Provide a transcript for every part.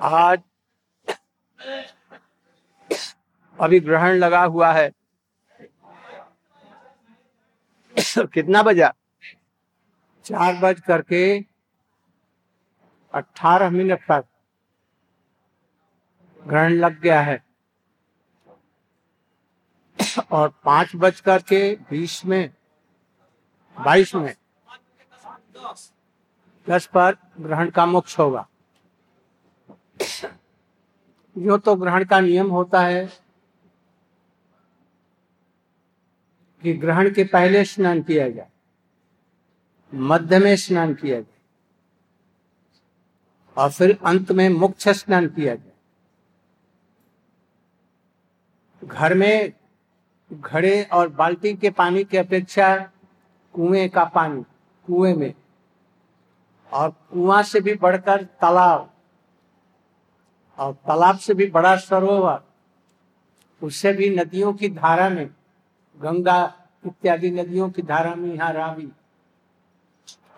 आज अभी ग्रहण लगा हुआ है। कितना बजा? चार बज करके अठारह मिनट तक ग्रहण लग गया है। और पाँच बज करके बीस में, बाईस में दस पर ग्रहण का मोक्ष होगा। जो तो ग्रहण का नियम होता है कि ग्रहण के पहले स्नान किया जाए, मध्य में स्नान किया जाए, और फिर अंत में मुख्य स्नान किया जाए। घर में घड़े और बाल्टी के पानी की अपेक्षा कुएँ का पानी, कुएँ में, और कुआँ से भी बढ़कर तालाब और तालाब से भी बड़ा सरोवर, उससे भी नदियों की धारा में, गंगा इत्यादि नदियों की धारा में यहाँ रावी,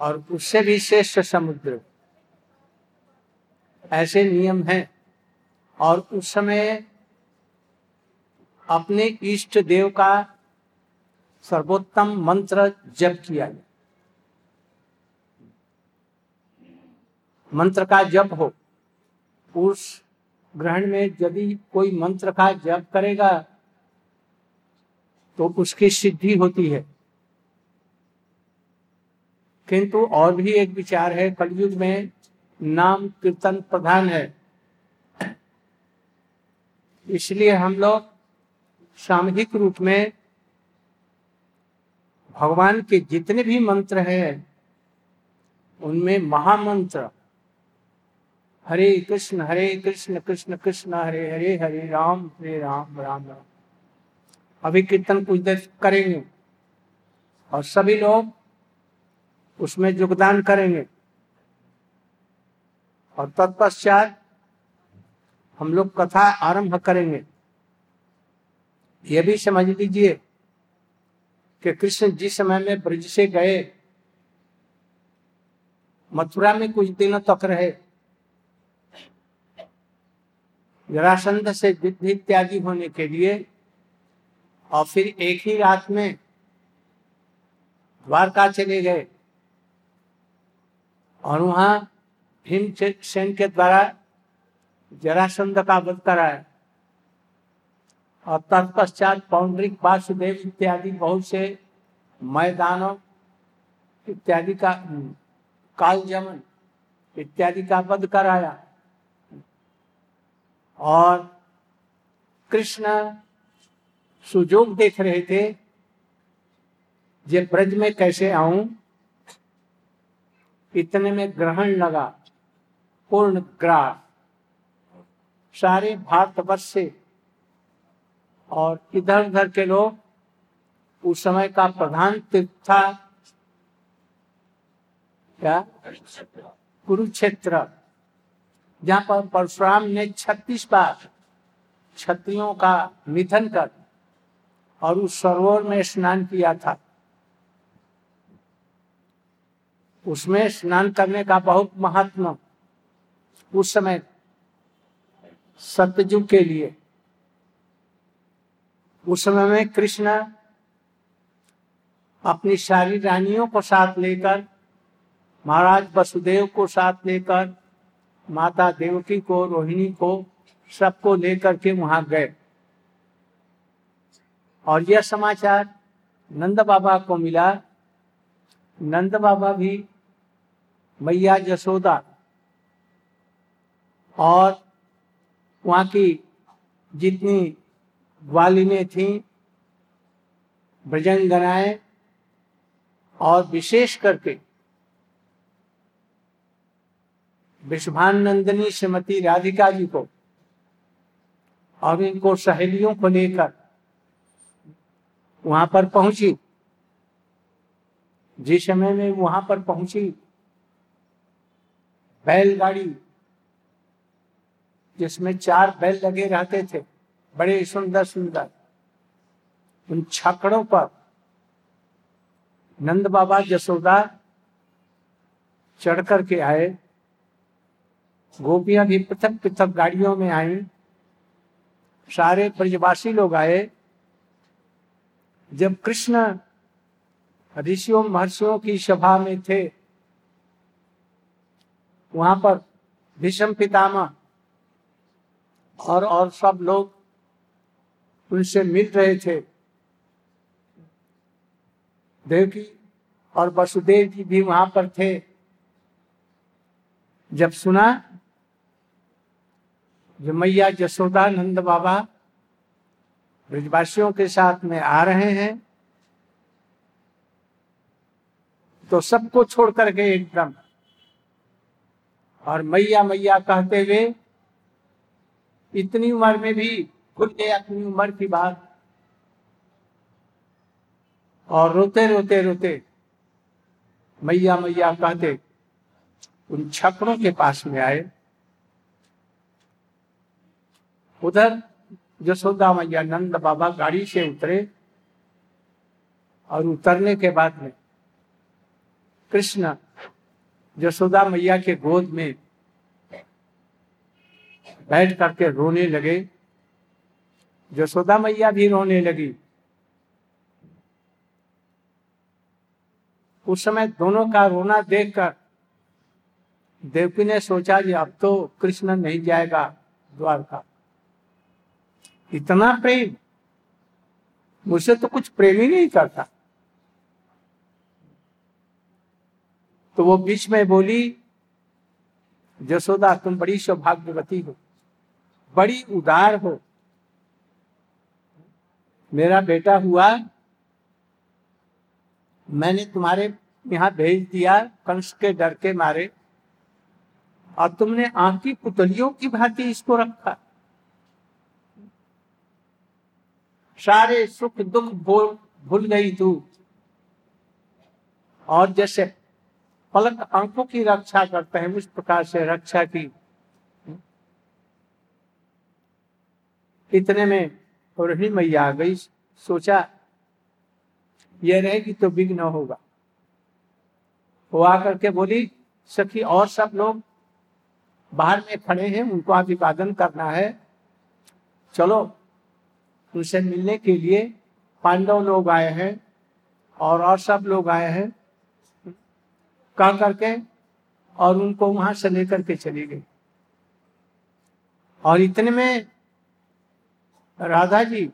और उससे भी श्रेष्ठ समुद्र। ऐसे नियम हैं, और उस समय अपने इष्ट देव का सर्वोत्तम मंत्र जप किया जाए मंत्र का जप हो, उस ग्रहण में यदि कोई मंत्र का जप करेगा तो उसकी सिद्धि होती है। किंतु और भी एक विचार है, कलयुग में नाम कीर्तन प्रधान है। इसलिए हम लोग सामूहिक रूप में भगवान के जितने भी मंत्र हैं, उनमें महामंत्र हरे कृष्ण हरे कृष्ण कृष्ण कृष्ण, हरे हरे हरे राम हरे राम राम राम। अभी कीर्तन कुछ देर करेंगे और सभी लोग उसमें योगदान करेंगे। और तत्पश्चात हम लोग कथा आरंभ करेंगे। यह भी समझ लीजिए कि कृष्ण जिस समय में ब्रज से गए, मथुरा में कुछ दिनों तक रहे जरासंध से युद्ध इत्यादि होने के लिए और फिर एक ही रात में द्वारका चले गए। और वहाँ भीम सेन के द्वारा जरासंध का वध कराया। और तत्पश्चात पौंडरिक वासुदेव इत्यादि बहुत से मैदानों इत्यादि का काल जमन इत्यादि का वध कराया। और कृष्ण सुजोग देख रहे थे जे ब्रज में कैसे आऊँ? इतने में ग्रहण लगा, पूर्ण ग्रास। सारे भारतवर्ष से और इधर उधर के लोग उस समय का प्रधान तीर्थ था, क्या? कुरुक्षेत्र। जहाँ पर परशुराम ने छत्तीस बार क्षत्रियों का निधन कर और उस सरोवर में स्नान किया था। उसमें स्नान करने का बहुत महत्व उस समय सत्यजुग के लिए। उस समय में कृष्ण अपनी सारी रानियों को साथ लेकर, महाराज वसुदेव को साथ लेकर माता देवकी को, रोहिणी को, सबको लेकर के वहाँ गए। और यह समाचार नंद बाबा को मिला। नंद बाबा भी मैया जसोदा और वहाँ की जितनी ग्वालिने थी ब्रजंगनाएँ और विशेष करके विश्वानंदनी श्रीमती राधिका जी को और इनको सहेलियों को लेकर वहाँ पर पहुँची। जिस समय में वहाँ पर पहुँची, बैलगाड़ी, जिसमें चार बैल लगे रहते थे, बड़े सुंदर सुंदर, उन छकड़ों पर नंद बाबा जसोदा चढ़ करके आए। गोपियाँ भी पृथक पृथक गाड़ियों में आई। सारे ब्रजवासी लोग आए। जब कृष्ण ऋषियों, महर्षियों की सभा में थे, वहाँ पर भीषम पितामह और और सब लोग उनसे मिल रहे थे। देवकी और वसुदेव जी भी वहाँ पर थे। जब सुना जो मैया जसोदा नंद बाबा ब्रजवासियों के साथ में आ रहे हैं तो सबको छोड़ गए एकदम। और मैया मैया कहते हुए, इतनी उम्र में भी भूल गए अपनी उम्र की बात। और रोते रोते रोते, मैया मैया कहते, उन छपड़ों के पास में आए। उधर जसोदा मैया नंद बाबा गाड़ी से उतरे और उतरने के बाद में कृष्ण जसोदा मैया के गोद में बैठ करके रोने लगे। जसोदा मैया भी रोने लगी। उस समय दोनों का रोना देखकर देवकी ने सोचा कि अब तो कृष्ण नहीं जाएगा द्वारका। इतना प्रेम। मुझसे तो कुछ प्रेम ही नहीं करता। तो वो बीच में बोली, जसोदा, तुम बड़ी सौभाग्यवती हो। बड़ी उदार हो। मेरा बेटा हुआ। मैंने तुम्हारे यहाँ भेज दिया, कंस के डर के मारे। और तुमने आँख की पुतलियों की भांति इसको रखा। सारे सुख दुख भूल भूल गई तू। और जैसे पलक आँखों की रक्षा करते हैं, उस प्रकार से रक्षा की। इतने में रोहिणी मैया आ गई, सोचा ये रहेगी तो विघ्न होगा। वो आकर के बोली, सखी, और सब लोग बाहर में खड़े हैं, उनको अभिवादन करना है। चलो उनसे मिलने के लिए पांडव लोग आए हैं और और सब लोग आए हैं। कह करके और उनको वहाँ से लेकर के चली गई और इतने में राधा जी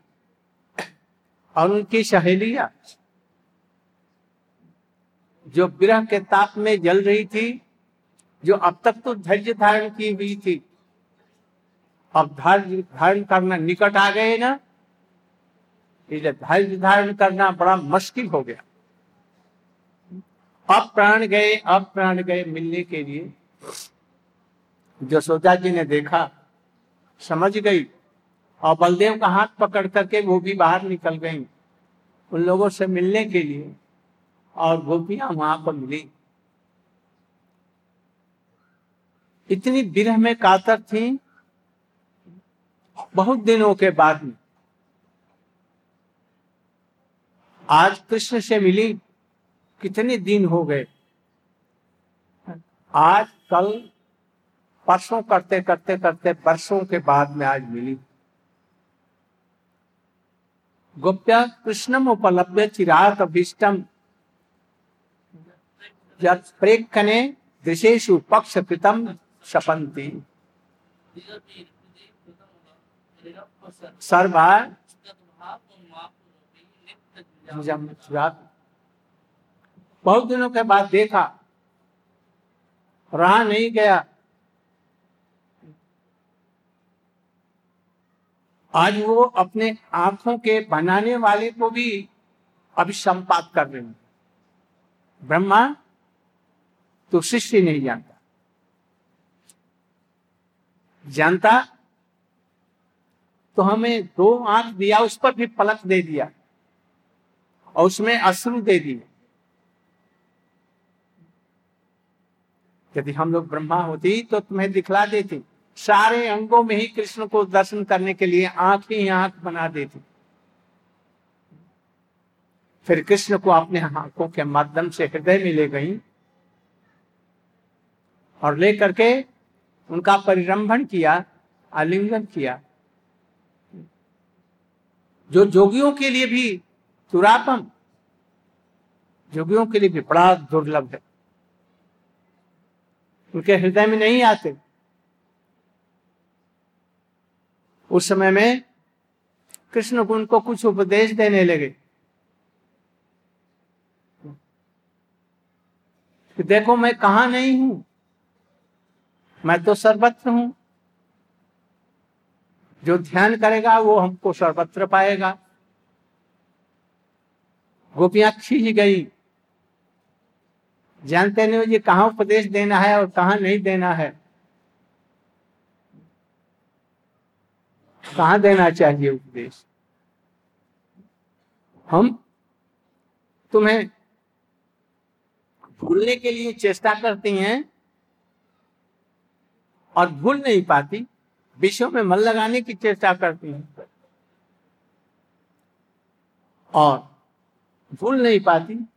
और उनकी सहेलिया जो विरह के ताप में जल रही थी, जो अब तक तो धैर्य धारण की हुई थी, अब धैर्य धारण करना निकट आ गए ना इसलिए धैर्य धारण करना बड़ा मुश्किल हो गया। अब प्राण गए, अब प्राण गए मिलने के लिए। जसोदा जी ने देखा, समझ गई। और बलदेव का हाथ पकड़ करके वो भी बाहर निकल गई, उन लोगों से मिलने के लिए। और गोपियाँ वहाँ पर मिली। इतनी विरह में कातर थी, बहुत दिनों के बाद में। आज कृष्ण से मिली, कितने दिन हो गए? आज कल परसों करते करते करते वर्षों के बाद में आज मिली। गोप्या कृष्णम उपलब्ध चिराग अभिष्टम। प्रेक्षणे दृशेषु पक्ष कृतम शपंती सर्वा बहुत दिनों के बाद देखा। रहा नहीं गया। आज वो अपने आँखों के बनाने वाले को भी अभी संपात कर रहे हैं। ब्रह्मा तो सृष्टि नहीं जानता। जानता? तो हमें दो आँख दिया, उस पर भी पलक दे दिया। और उसमें अश्रु दे दिए। यदि हम लोग ब्रह्मा होती तो तुम्हें दिखला देती। सारे अंगों में ही कृष्ण को दर्शन करने के लिए आँख ही आँख बना देती। फिर कृष्ण को अपने आँखों के माध्यम से हृदय में ले गई और लेकर के उनका परिरंभन किया, आलिंगन किया। जो जोगियों के लिए भी तुरापम जोगियों के लिए भी बड़ा दुर्लभ है। उनके हृदय में नहीं आते। उस समय में कृष्ण गुण को कुछ उपदेश देने लगे। कि देखो, मैं कहा नहीं हूँ? मैं तो सर्वत्र हूँ। जो ध्यान करेगा, वो हमको सर्वत्र पाएगा। गोपियाँ खींच गई। जानते नहीं ये कहा उपदेश देना है और कहा नहीं देना है। कहा देना चाहिए उपदेश? हम तुम्हें भूलने के लिए चेष्टा करती हैं और भूल नहीं पाती, विषयों में मन लगाने की चेष्टा करती हैं। और भूल नहीं पाती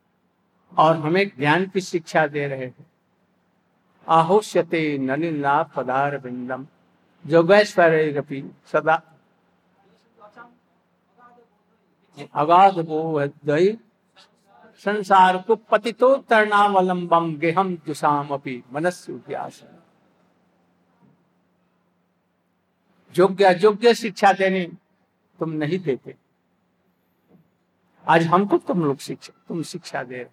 और हमें ज्ञान की शिक्षा दे रहे हैं। आहोष्यते नलिना पदार बिंदम। जोगैश्वर्य सदा। अगाध बोधय संसार को पतितो तरणावलंबम गेहम जुसाम अपनी मनस्य योग्य अयोग्य शिक्षा देने तुम नहीं देते। आज हमको तुम लोग शिक्षा, तुम शिक्षा दे रहे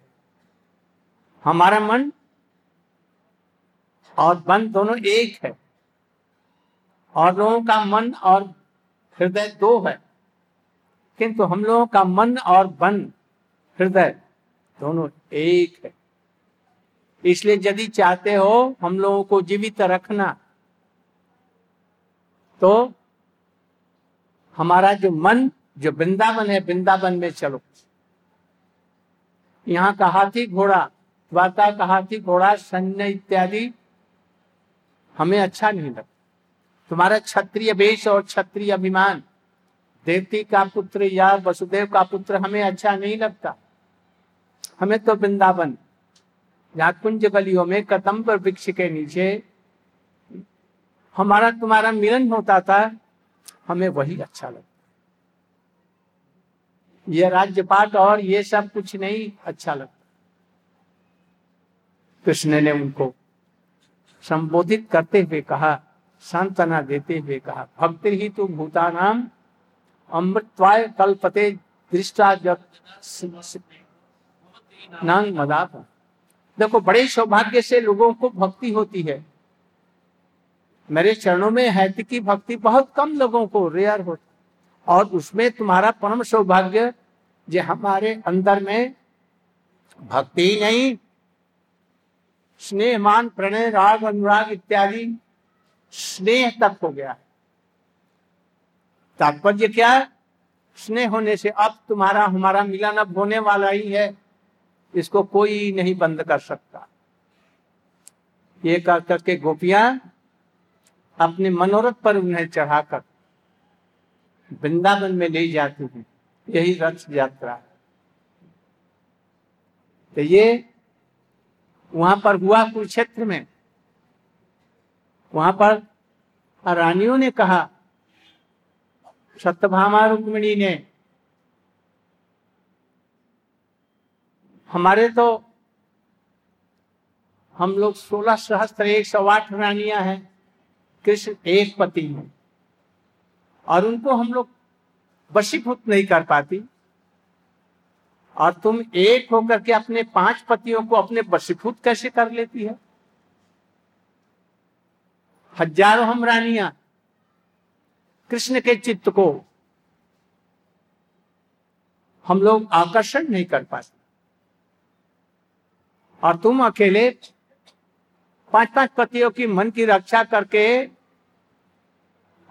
हमारा मन और मन दोनों एक है। और लोगों का मन और हृदय दो है। किंतु हम लोगों का मन और मन हृदय दोनों एक है। इसलिए यदि चाहते हो हम लोगों को जीवित रखना तो हमारा जो मन जो वृंदावन है, वृंदावन में चलो। यहाँ का हाथी घोड़ा द्वारका का हाथी घोड़ा सैन्य इत्यादि हमें अच्छा नहीं लगता। तुम्हारा क्षत्रिय वेश और क्षत्रिय अभिमान, देवती का पुत्र या वसुदेव का पुत्र हमें अच्छा नहीं लगता। हमें तो वृंदावन या कुंज गलियों में कदम पर वृक्ष के नीचे हमारा तुम्हारा मिलन होता था, हमें वही अच्छा लगता। ये राज्य पाठ और ये सब कुछ नहीं अच्छा लगता। कृष्ण ने उनको संबोधित करते हुए कहा, सांत्वना देते हुए कहा, भक्ति ही तो भूतानाम अमृतवाय कल्पते दृष्टा नांग मदाप। देखो, बड़े सौभाग्य से लोगों को भक्ति होती है। मेरे चरणों में है की भक्ति बहुत कम लोगों को रेयर होती और उसमें तुम्हारा परम सौभाग्य जो हमारे अंदर में भक्ति नहीं, स्नेहमान, प्रणय, राग, अनुराग इत्यादि स्नेह तक हो गया। तात्पर्य क्या? है स्नेह होने से अब तुम्हारा, हमारा मिलन अब होने वाला ही है। इसको कोई नहीं बंद कर सकता। ये कर करके गोपियाँ अपने मनोरथ पर उन्हें चढ़ाकर वृंदावन में ले जाती हैं, यही रथ यात्रा। तो ये वहाँ पर हुआ कुरुक्षेत्र में। वहाँ पर रानियों ने कहा, सत्यभामा रुक्मिणी ने, हमारे तो हम लोग सोलह सहस्त्र एक सौ आठ रानियाँ हैं, कृष्ण एक पति है। और उनको हम लोग वशीभूत नहीं कर पाती। और तुम एक होकर के अपने पाँच पतियों को अपने वशीभूत कैसे कर लेती है? हज़ारों हम रानियाँ कृष्ण के चित्त को हम लोग आकर्षण नहीं कर पाते। और तुम अकेले पाँच पाँच पतियों की मन की रक्षा करके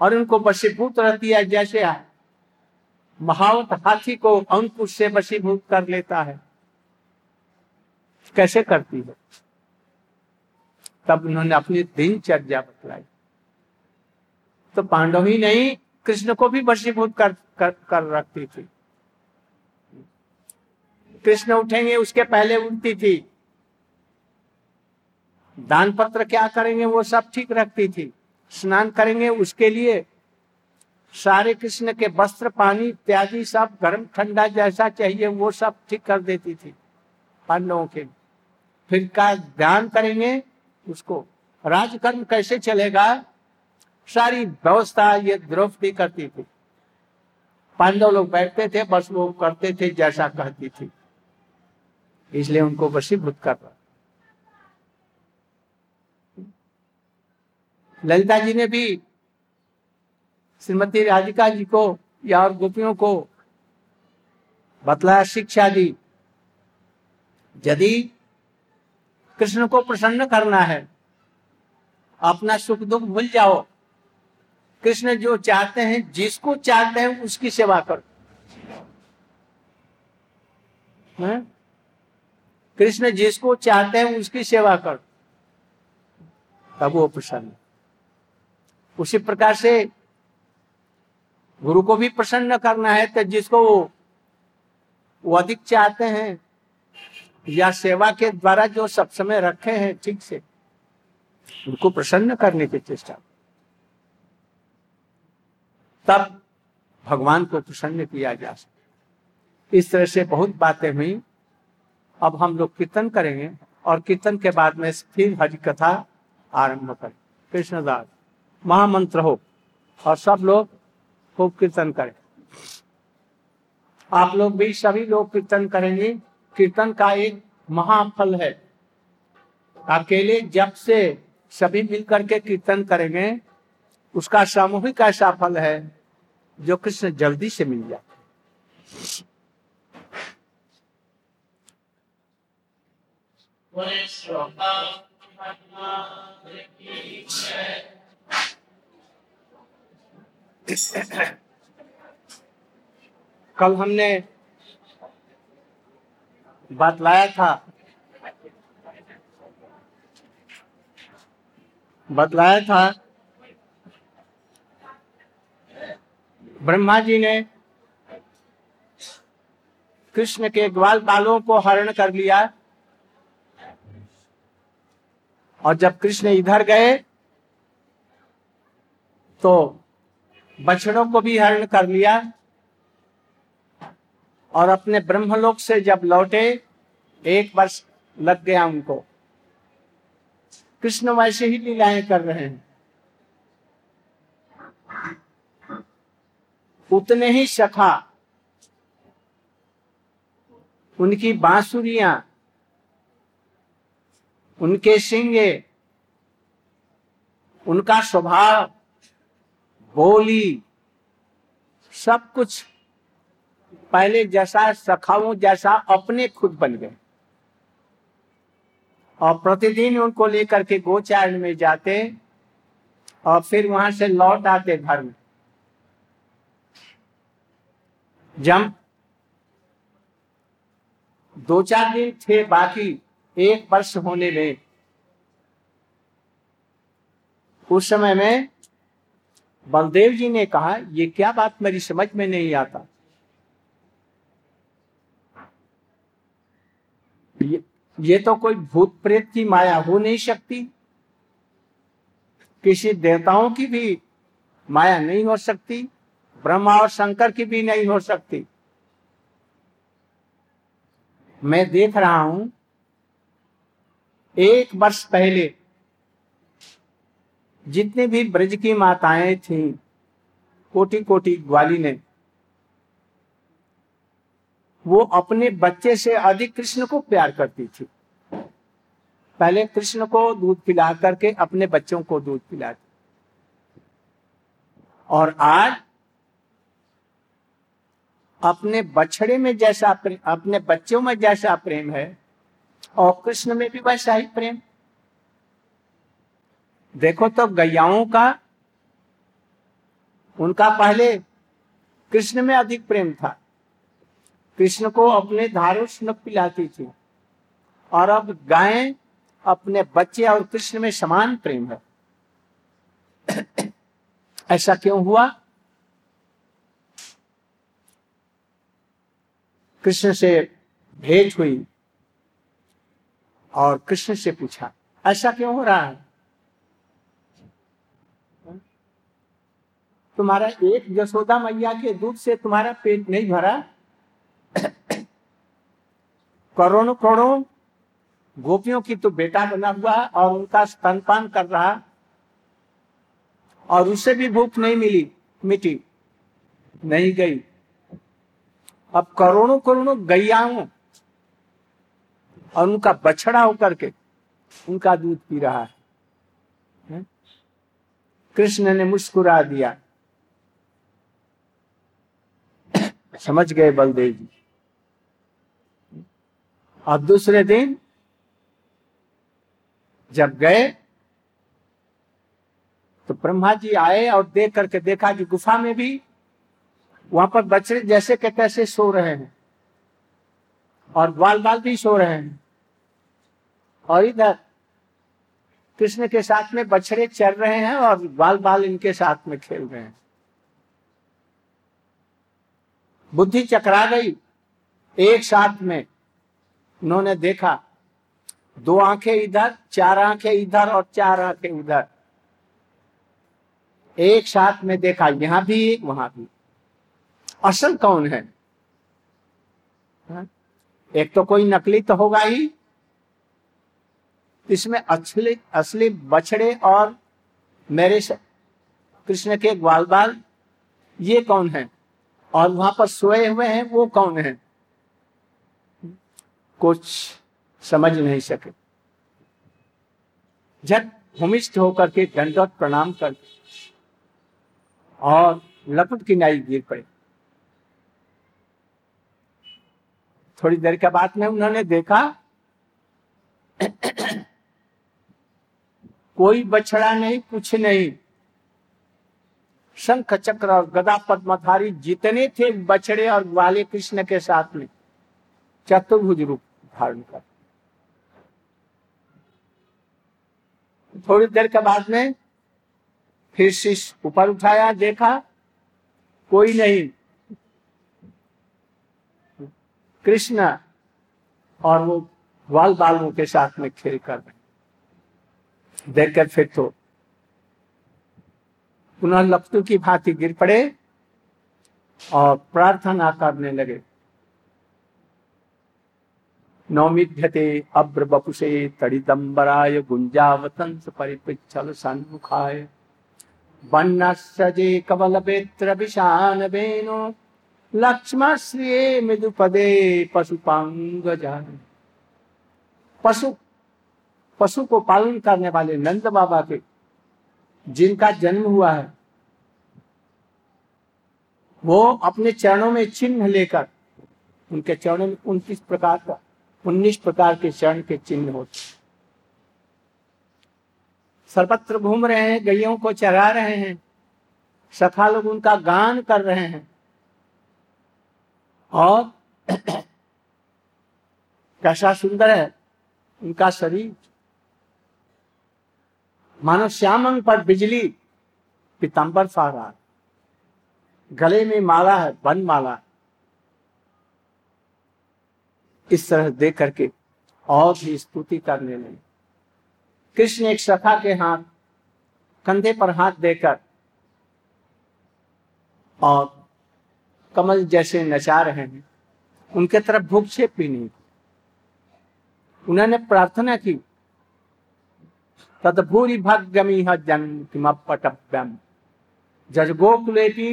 और उनको वशीभूत रहती है जैसे महावत हाथी को अंकुश से वशीभूत कर लेता है। कैसे करती है? तब उन्होंने अपनी दिनचर्या बतलाई। तो पांडव ही नहीं कृष्ण को भी वशीभूत कर, कर कर रखती थी। कृष्ण उठेंगे उसके पहले उठती थी। दान पत्र क्या करेंगे वो सब ठीक रखती थी। स्नान करेंगे उसके लिए। सारे कृष्ण के वस्त्र, पानी इत्यादि सब, गर्म ठंडा जैसा चाहिए, वो सब ठीक कर देती थी पांडवों के। फिर का ध्यान करेंगे उसको। राजकर्म कैसे चलेगा? सारी व्यवस्था ये द्रौपदी करती थी। पांडव लोग बैठते थे, बस वो करते थे जैसा कहती थी। इसलिए उनको वशीभूत कर रहा ललिता जी ने भी श्रीमती राधिका जी को या और गोपियों को बतलाया, शिक्षा दी। यदि कृष्ण को प्रसन्न करना है, अपना सुख दुख भूल जाओ। कृष्ण जो चाहते हैं, जिसको चाहते हैं, उसकी सेवा करो। कृष्ण जिसको चाहते हैं, उसकी सेवा करो। तब वो प्रसन्न। उसी प्रकार से गुरु को भी प्रसन्न करना है तो जिसको वो, वो अधिक चाहते हैं या सेवा के द्वारा जो सब समय रखे हैं ठीक से उनको प्रसन्न करने की चेष्टा। तब भगवान को प्रसन्न किया जा सकता इस तरह से बहुत बातें हुई। अब हम लोग कीर्तन करेंगे और कीर्तन के बाद में फिर हज कथा आरंभ करें। कृष्णदास। महामंत्र हो और सब लोग खूब कीर्तन करें। आप लोग भी सभी लोग कीर्तन करेंगे। कीर्तन का एक महाफल है। अकेले जब से सभी मिलकर के कीर्तन करेंगे, उसका सामूहिक ऐसा फल है जो कृष्ण जल्दी से मिल जाए। कल हमने बतलाया था। बतलाया था। ब्रह्मा जी ने कृष्ण के ग्वाल बालों को हरण कर लिया। और जब कृष्ण इधर गए तो बछड़ों को भी हरण कर लिया और अपने ब्रह्मलोक से जब लौटे, एक वर्ष लग गया उनको। कृष्ण वैसे ही लीलाएँ कर रहे हैं। उतने ही सखा, उनकी बांसुरिया, उनके सिंगे, उनका स्वभाव बोली, सब कुछ पहले जैसा, सखाओं जैसा अपने खुद बन गए। और प्रतिदिन उनको लेकर के गोचारण में जाते और फिर वहाँ से लौट आते घर में। जब दो चार दिन थे, बाकी एक वर्ष होने में उस समय में बलदेव जी ने कहा ये क्या बात मेरी समझ में नहीं आता? ये, ये तो कोई भूत प्रेत की माया हो नहीं सकती। किसी देवताओं की भी माया नहीं हो सकती ब्रह्मा और शंकर की भी नहीं हो सकती। मैं देख रहा हूँ एक वर्ष पहले जितने भी ब्रज की माताएँ थी कोटि कोटि ग्वाली ने, वो अपने बच्चे से अधिक कृष्ण को प्यार करती थी। पहले कृष्ण को दूध पिला करके अपने बच्चों को दूध पिलाती। और आज अपने बछड़े में जैसा अपने बच्चों में जैसा प्रेम है, और कृष्ण में भी वैसा ही प्रेम। देखो तो गैयाओं का, उनका पहले कृष्ण में अधिक प्रेम था। कृष्ण को अपने धारो स्नक पिलाती थी। और अब गाय अपने बच्चे और कृष्ण में समान प्रेम है। ऐसा क्यों हुआ? कृष्ण से भेंट हुई और कृष्ण से पूछा, ऐसा क्यों हो रहा है? तुम्हारा एक यशोदा मैया के दूध से तुम्हारा पेट नहीं भरा। करोड़ों करोड़ों गोपियों की तो बेटा बना हुआ और उनका स्तनपान कर रहा। और उससे भी भूख नहीं मिली, मिटी, नहीं गई। अब करोड़ों करोड़ों गैयाओं और उनका बछड़ा होकर के उनका दूध पी रहा है? कृष्ण ने मुस्कुरा दिया। समझ गए बलदेव जी। और दूसरे दिन जब गए तो ब्रह्मा जी आए और देख करके देखा कि गुफा में भी वहाँ पर बच्चे जैसे के तैसे सो रहे हैं और बाल बाल भी सो रहे हैं। और इधर कृष्ण के साथ में बछड़े चल रहे हैं और बाल बाल इनके साथ में खेल रहे हैं। बुद्धि चकरा गई। एक साथ में उन्होंने देखा, दो आँखें इधर, चार आँखें इधर और चार आँखें उधर। एक साथ में देखा, यहाँ भी एक, वहाँ भी। असल कौन है? एक तो कोई नकली तो होगा ही। इसमें असली असली बछड़े और मेरे कृष्ण के ग्वाल बाल ये कौन है? और वहाँ पर सोए हुए हैं, वो कौन है? कुछ समझ नहीं सके। जब भूमिष्ठ होकर के दंडवत प्रणाम कर और लपट किनाई गिर पड़े। थोड़ी देर के बाद में उन्होंने देखा, कोई बछड़ा नहीं, कुछ नहीं। शंख चक्र और गदा पद्मधारी जितने थे बछड़े और वाले कृष्ण के साथ में चतुर्भुज रूप धारण कर। थोड़ी देर के बाद में फिर शीश ऊपर उठाया, देखा, कोई नहीं। कृष्ण और वो बाल बालों के साथ में खेल कर देखकर फिर तो पुनः लपटू की भांति गिर पड़े और प्रार्थना करने लगे। नौमिध्यते अब्र बपुषे तड़िदम्बराय गुंजावतंस परिपृच्छल सन्मुखाय। वन्नसजे कवल बेत्र विशान वेनो लक्ष्मण श्री मृदुपदे पशुपांग पशु पशु को पालन करने वाले नंद बाबा के जिनका जन्म हुआ है, वो अपने चरणों में चिन्ह लेकर, उनके चरणों में उनतीस प्रकार का, उन्नीस प्रकार के चरण के चिन्ह होते सर्वत्र घूम रहे हैं गैयों को चरा रहे हैं, सखा लोग उनका गान कर रहे हैं, और कैसा सुंदर है, उनका शरीर। मानो श्यामंग पर बिजली, पितंबर फहरा गले में माला है बन माला। इस तरह देख करके और भी स्तुति करने लगे। कृष्ण एक सखा के हाथ, कंधे पर हाथ देकर और कमल जैसे नचा रहे हैं। उनके तरफ़ भूख छेप नहीं। उन्होंने प्रार्थना की तदभूरि भाग्यमिह जन्म किमपटव्यम जजगोकुलेपि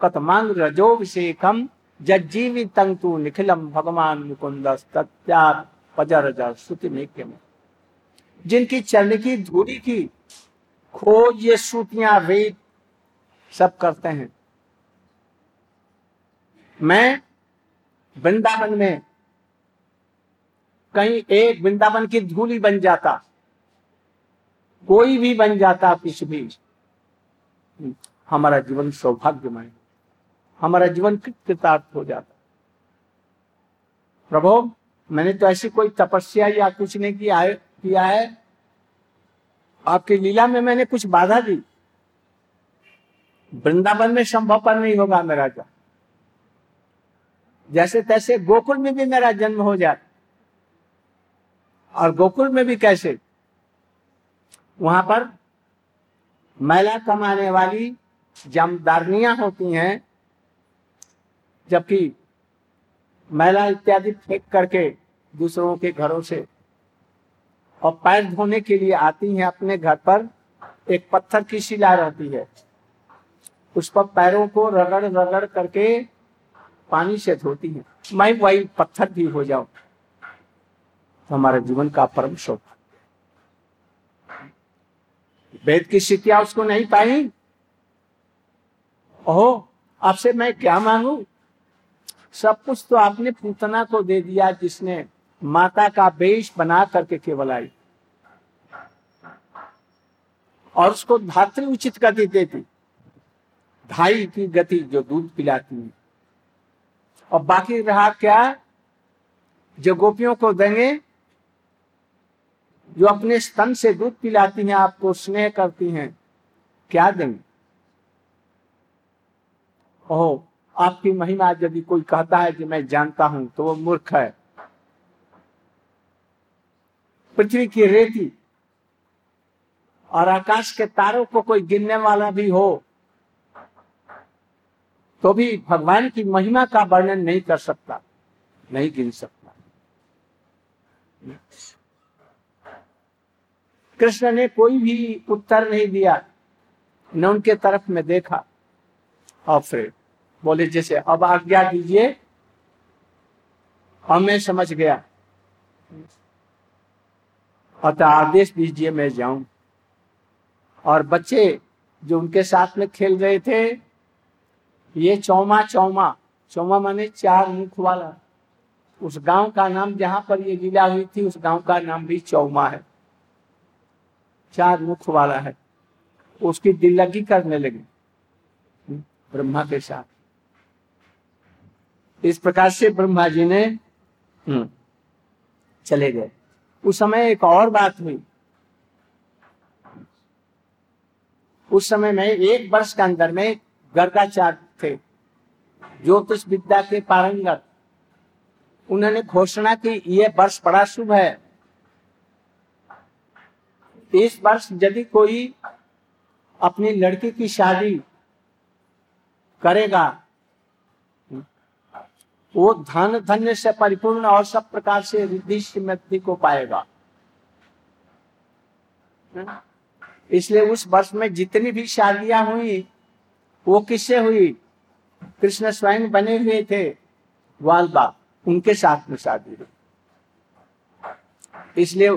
कतमांग रजोभिषेकम जज्जीवित तु निखिलम भगवान मुकुंद पजर श्रुति जिनकी चरण की धूरी की खोज ये श्रुतियाँ वेद सब करते हैं। मैं वृंदावन में कहीं एक वृंदावन की धूली बन जाता। कोई भी बन जाता कुछ भी। हमारा जीवन सौभाग्यमय। हमारा जीवन कृतार्थ हो जाता। प्रभु, मैंने तो ऐसी कोई तपस्या या कुछ नहीं किया है किया है। आपकी लीला में मैंने कुछ बाधा दी। वृंदावन में संभव पर नहीं होगा मेरा जन्म। जैसे तैसे गोकुल में भी मेरा जन्म हो जाए। और गोकुल में भी कैसे? वहाँ पर मैला कमाने वाली जमदारनियाँ होती हैं, जबकि मैला इत्यादि फेंक करके दूसरों के घरों से और पैर धोने के लिए आती हैं, अपने घर पर एक पत्थर की शिला रहती है। उस पर पैरों को रगड़ रगड़ करके पानी से धोती है। मैं वही पत्थर भी हो जाऊँ। तो हमारे जीवन का परम शोक वेद की शिक्षा उसको नहीं पाई। ओहो, आपसे मैं क्या मांगू? सब कुछ तो आपने पूतना को दे दिया जिसने माता का बेश बना करके केवल आई। और उसको धात्री उचित गति देती। धाई की गति जो दूध पिलाती है। और बाकी रहा क्या? जो गोपियों को देंगे जो अपने स्तन से दूध पिलाती हैं, आपको स्नेह करती हैं। क्या देंगे ओह, आपकी महिमा यदि कोई कहता है कि मैं जानता हूँ तो वो मूर्ख है। पृथ्वी की रेती और आकाश के तारों को कोई गिनने वाला भी हो तो भी भगवान की महिमा का वर्णन नहीं कर सकता, नहीं गिन सकता। कृष्ण ने कोई भी उत्तर नहीं दिया, न उनके तरफ़ में देखा। और फिर बोले, जैसे अब आज्ञा दीजिए और मैं समझ गया। अतः आदेश दीजिए, मैं जाऊँ। और बच्चे जो उनके साथ में खेल रहे थे, ये चौमा चौमा चौमा माने चार मुख वाला, उस गाँव का नाम जहाँ पर ये लीला हुई थी, उस गाँव का नाम भी चौमा है। चार मुख वाला है। उसकी दिल लगी करने लगी। ब्रह्मा के साथ। इस प्रकार से ब्रह्मा जी ने हम्म, चले गए। उस समय एक और बात हुई। उस समय में एक वर्ष के अंदर में गर्गाचार्य थे। ज्योतिष विद्या के पारंगत। उन्होंने घोषणा की यह वर्ष बड़ा शुभ है। इस वर्ष यदि कोई अपनी लड़की की शादी करेगा, वो धन धन्य से परिपूर्ण और सब प्रकार से रिद्धि को पाएगा। इसलिए उस वर्ष में जितनी भी शादियाँ हुई, वो किससे हुई? कृष्ण स्वयं बने हुए थे वाल बाग उनके साथ में शादी हुई। इसलिए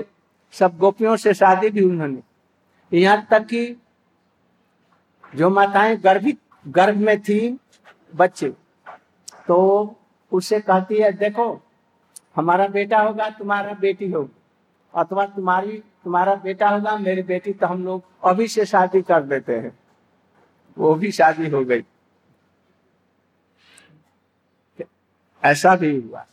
सब गोपियों से शादी भी उन्होंने। यहाँ तक कि जो माताएँ गर्भित, गर्भ में थी बच्चे तो उससे कहती है, देखो, हमारा बेटा होगा, तुम्हारा बेटी होगी। अथवा तुम्हारी, तुम्हारा बेटा होगा, मेरी बेटी तो हम लोग अभी से शादी कर देते हैं। वो भी शादी हो गई। ऐसा भी हुआ।